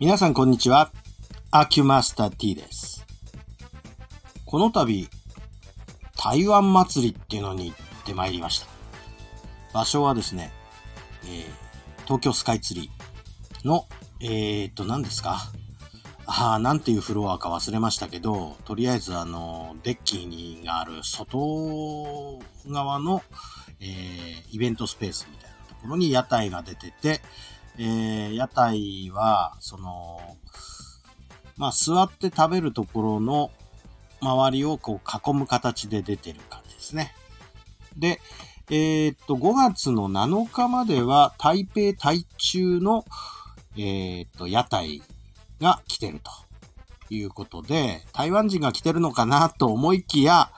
皆さんこんにちは。アキュマスター T です。この度、台湾祭りっていうのに行ってまいりました。場所はですね、えー東京スカイツリーの、えーっと、何ですか？ああ、なんていうフロアか忘れましたけど、とりあえずあの、デッキにがある外側の、えーイベントスペースみたいなところに屋台が出てて、えー屋台は、その、まあ、座って食べるところの周りをこう囲む形で出てる感じですね。で、えーっと、5月の7日までは台北台中の、えーっと、屋台が来てるということで、台湾人が来てるのかなと思いきや、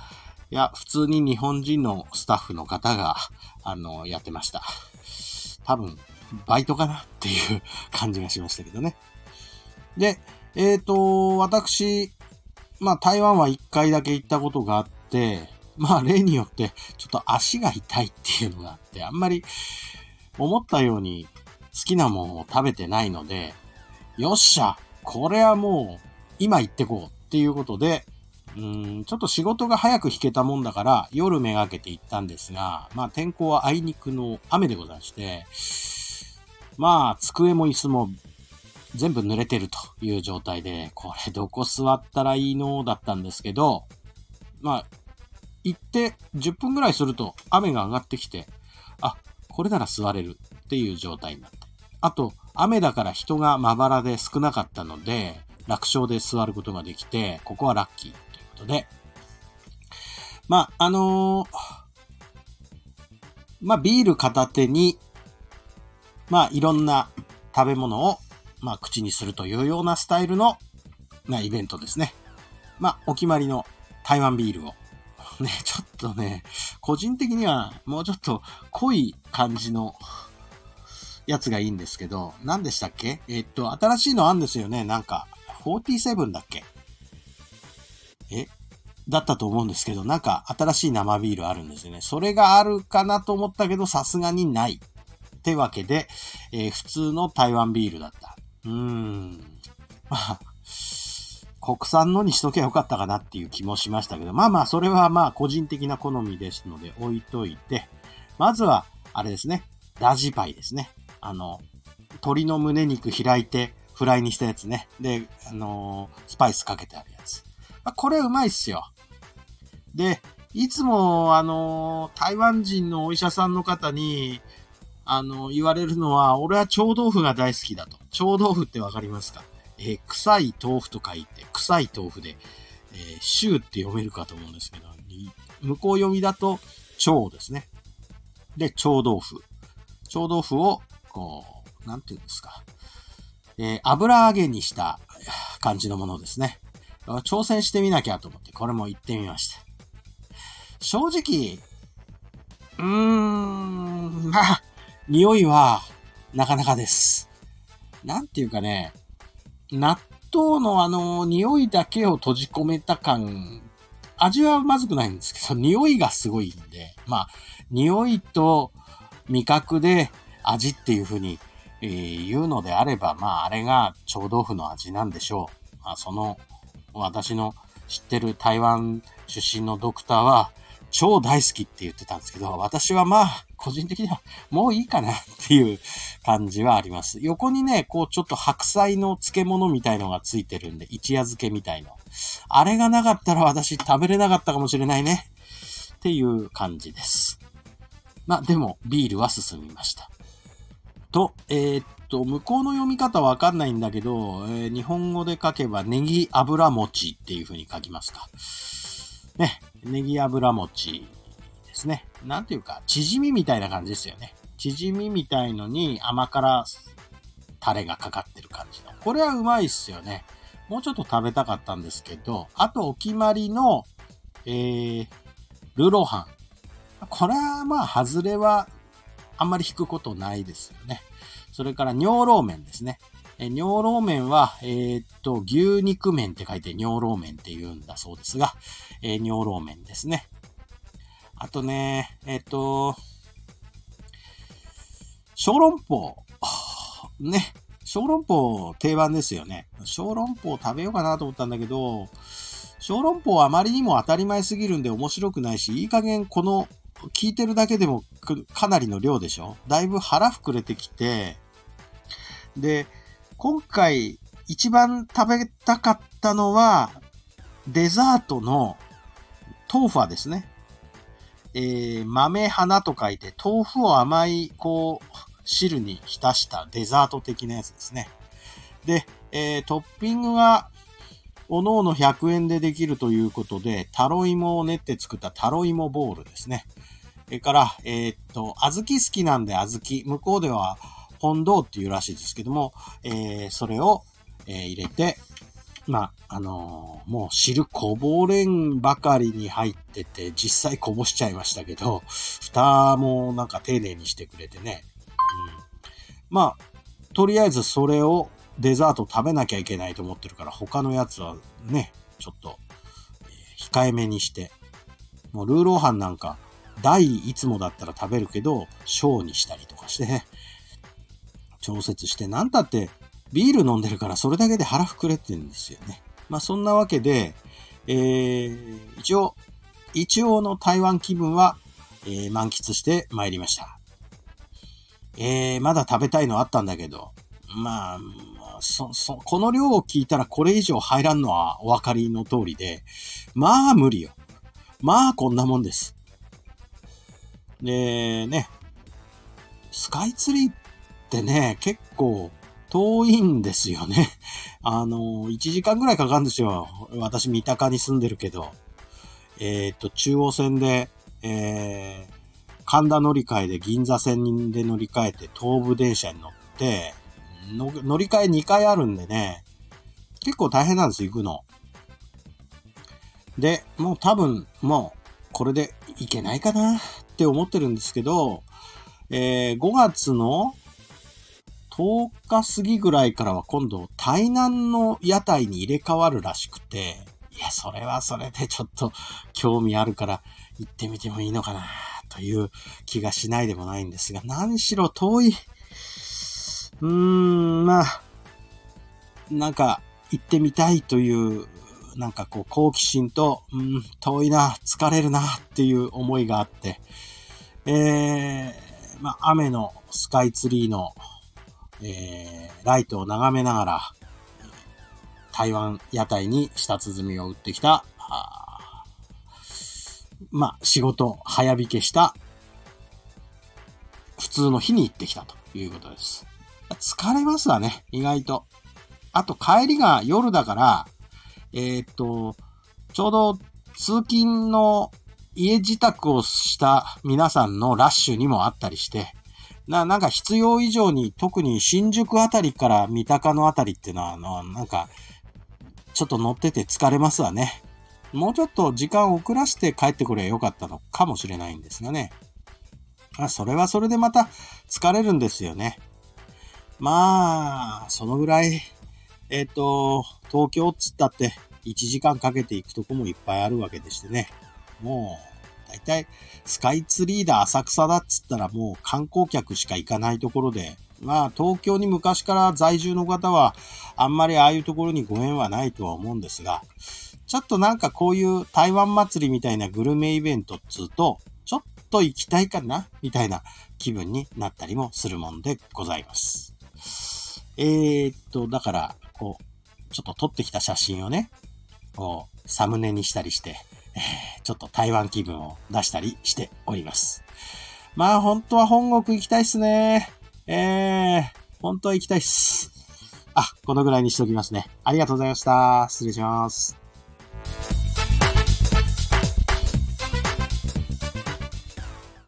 いや、普通に日本人のスタッフの方が、あの、やってました。多分、バイトかなっていう感じがしましたけどね。で、えっ、と、私、まあ台湾は1回だけ行ったことがあって、まあ例によってちょっと足が痛いっていうのがあって、あんまり思ったように好きなものを食べてないので、よっしゃこれはもう今行ってこうっていうことで、うん、ちょっと仕事が早く引けたもんだから夜めがけて行ったんですが、まあ天候はあいにくの雨でございまして、まあ机も椅子も全部濡れてるという状態で、これどこ座ったらいいのだったんですけど、まあ、行って10分ぐらいすると雨が上がってきて、あ、これなら座れるっていう状態になって。あと、雨だから人がまばらで少なかったので、楽勝で座ることができて、ここはラッキーということで、まあ、あのーまあ、ビール片手に、まあ、いろんな食べ物を、まあ、口にするというようなスタイルの、まあ、イベントですね。まあ、お決まりの台湾ビールを。ね、ちょっとね、個人的にはもうちょっと濃い感じのやつがいいんですけど、何でしたっけ？えっと、新しいのあんですよね。なんか、47だっけ？え？だったと思うんですけど、なんか新しい生ビールあるんですよね。それがあるかなと思ったけど、さすがにない。ってわけで、えー普通の台湾ビールだった。うーん。まあ、国産のにしとけばよかったかなっていう気もしましたけど、まあまあ、それはまあ個人的な好みですので置いといて、まずは、あれですね、ラジパイですね。あの、鶏の胸肉開いてフライにしたやつね。で、あのースパイスかけてあるやつ。まあ、これうまいっすよ。で、いつも、あのー台湾人のお医者さんの方に、あの、言われるのは、俺は臭豆腐が大好きだと。臭豆腐ってわかりますか？えー臭い豆腐と書いて、臭い豆腐で、えー、臭って読めるかと思うんですけど、向こう読みだと、腸ですね。で、臭豆腐。臭豆腐を、こう、なんていうんですか？えー油揚げにした感じのものですね。挑戦してみなきゃと思って、これも行ってみました。正直、うーん、まあ、匂いは、なかなかです。なんていうかね、納豆のあの、匂いだけを閉じ込めた感、味はまずくないんですけど、匂いがすごいんで、まあ、匂いと味覚で味っていう風に、えー言うのであれば、まあ、あれが臭豆腐の味なんでしょう。まあ、その、私の知ってる台湾出身のドクターは、超大好きって言ってたんですけど、私はまあ、個人的にはもういいかなっていう感じはあります。横にね、こうちょっと白菜の漬物みたいのがついてるんで、一夜漬けみたいの。あれがなかったら私食べれなかったかもしれないね。っていう感じです。まあでも、ビールは進みました。と、えーっと、向こうの読み方わかんないんだけど、えー日本語で書けばネギ油餅っていう風に書きますか。ね、ネギ油餅ですね。なんていうか、縮みみたいな感じですよね。縮みみたいのに甘辛タレがかかってる感じの。これはうまいっすよね。もうちょっと食べたかったんですけど、あとお決まりの、えー、ルロハン。これはまあ、外れはあんまり引くことないですよね。それから尿老麺ですね。え尿老麺は、えーっと、牛肉麺って書いて尿老麺って言うんだそうですが、えー尿老麺ですね。あとね、えーっと、小籠包。ね。小籠包定番ですよね。小籠包食べようかなと思ったんだけど、小籠包はあまりにも当たり前すぎるんで面白くないし、いい加減この聞いてるだけでもかなりの量でしょだいぶ腹膨れてきて、で、今回一番食べたかったのは、デザートの豆腐はですね。えー、豆花と書いて、豆腐を甘い、こう、汁に浸したデザート的なやつですね。で、えー、トッピングが、おのおの100円でできるということで、タロイモを練って作ったタロイモボールですね。それから、えー、っと、小豆好きなんで小豆。向こうでは本堂っていうらしいですけども、えー、それを、えー、入れて、まあ、あのー、もう汁こぼれんばかりに入ってて、実際こぼしちゃいましたけど、蓋もなんか丁寧にしてくれてね。うん、まあ、とりあえずそれをデザート食べなきゃいけないと思ってるから、他のやつはね、ちょっと、えー、控えめにして、もうルーローハンなんか、大いつもだったら食べるけど、小にしたりとかしてね、調節して、なんたってビール飲んでるからそれだけで腹膨れてるんですよね。まあそんなわけで、えー、一応、一応の台湾気分は、えー、満喫して参りました。えー、まだ食べたいのあったんだけど、まあ、そ、そ、この量を聞いたらこれ以上入らんのはお分かりの通りで、まあ無理よ。まあこんなもんです。で、ね、スカイツリーってね、結構遠いんですよね。あの、1時間ぐらいかかるんですよ。私、三鷹に住んでるけど。えっ、と、中央線で、えー、神田乗り換えで銀座線で乗り換えて東武電車に乗って、乗り換え2回あるんでね、結構大変なんです、行くの。で、もう多分、もう、これでいけないかなって思ってるんですけど、えー、5月の10日過ぎぐらいからは今度、台南の屋台に入れ替わるらしくて、いや、それはそれでちょっと興味あるから行ってみてもいいのかな、という気がしないでもないんですが、何しろ遠い。うーん、まあ、なんか行ってみたいという、なんかこう好奇心と、うん、遠いな、疲れるなっていう思いがあって、えー、まあ、雨のスカイツリーのえー、ライトを眺めながら、台湾屋台に舌鼓を打ってきた、あまあ、仕事早引けした、普通の日に行ってきたということです。疲れますわね、意外と。あと、帰りが夜だから、えー、っと、ちょうど通勤の家自宅をした皆さんのラッシュにもあったりして、な、なんか必要以上に、特に新宿あたりから三鷹のあたりっていうのは、あの、なんか、ちょっと乗ってて疲れますわね。もうちょっと時間を遅らせて帰ってくればよかったのかもしれないんですがね。あ、それはそれでまた疲れるんですよね。まあ、そのぐらい、えっ、ー、と、東京っつったって1時間かけて行くとこもいっぱいあるわけでしてね。もう、大体、スカイツリーだ浅草だっつったらもう観光客しか行かないところで、まあ東京に昔から在住の方はあんまりああいうところにご縁はないとは思うんですが、ちょっとなんかこういう台湾祭りみたいなグルメイベントっつうと、ちょっと行きたいかなみたいな気分になったりもするもんでございます。えー、っと、だから、こう、ちょっと撮ってきた写真をね、こう、サムネにしたりして、えちょっと台湾気分を出したりしております。まあ本当は本国行きたいっすね。えー、本当は行きたいっす。あ、このぐらいにしておきますね。ありがとうございました。失礼します。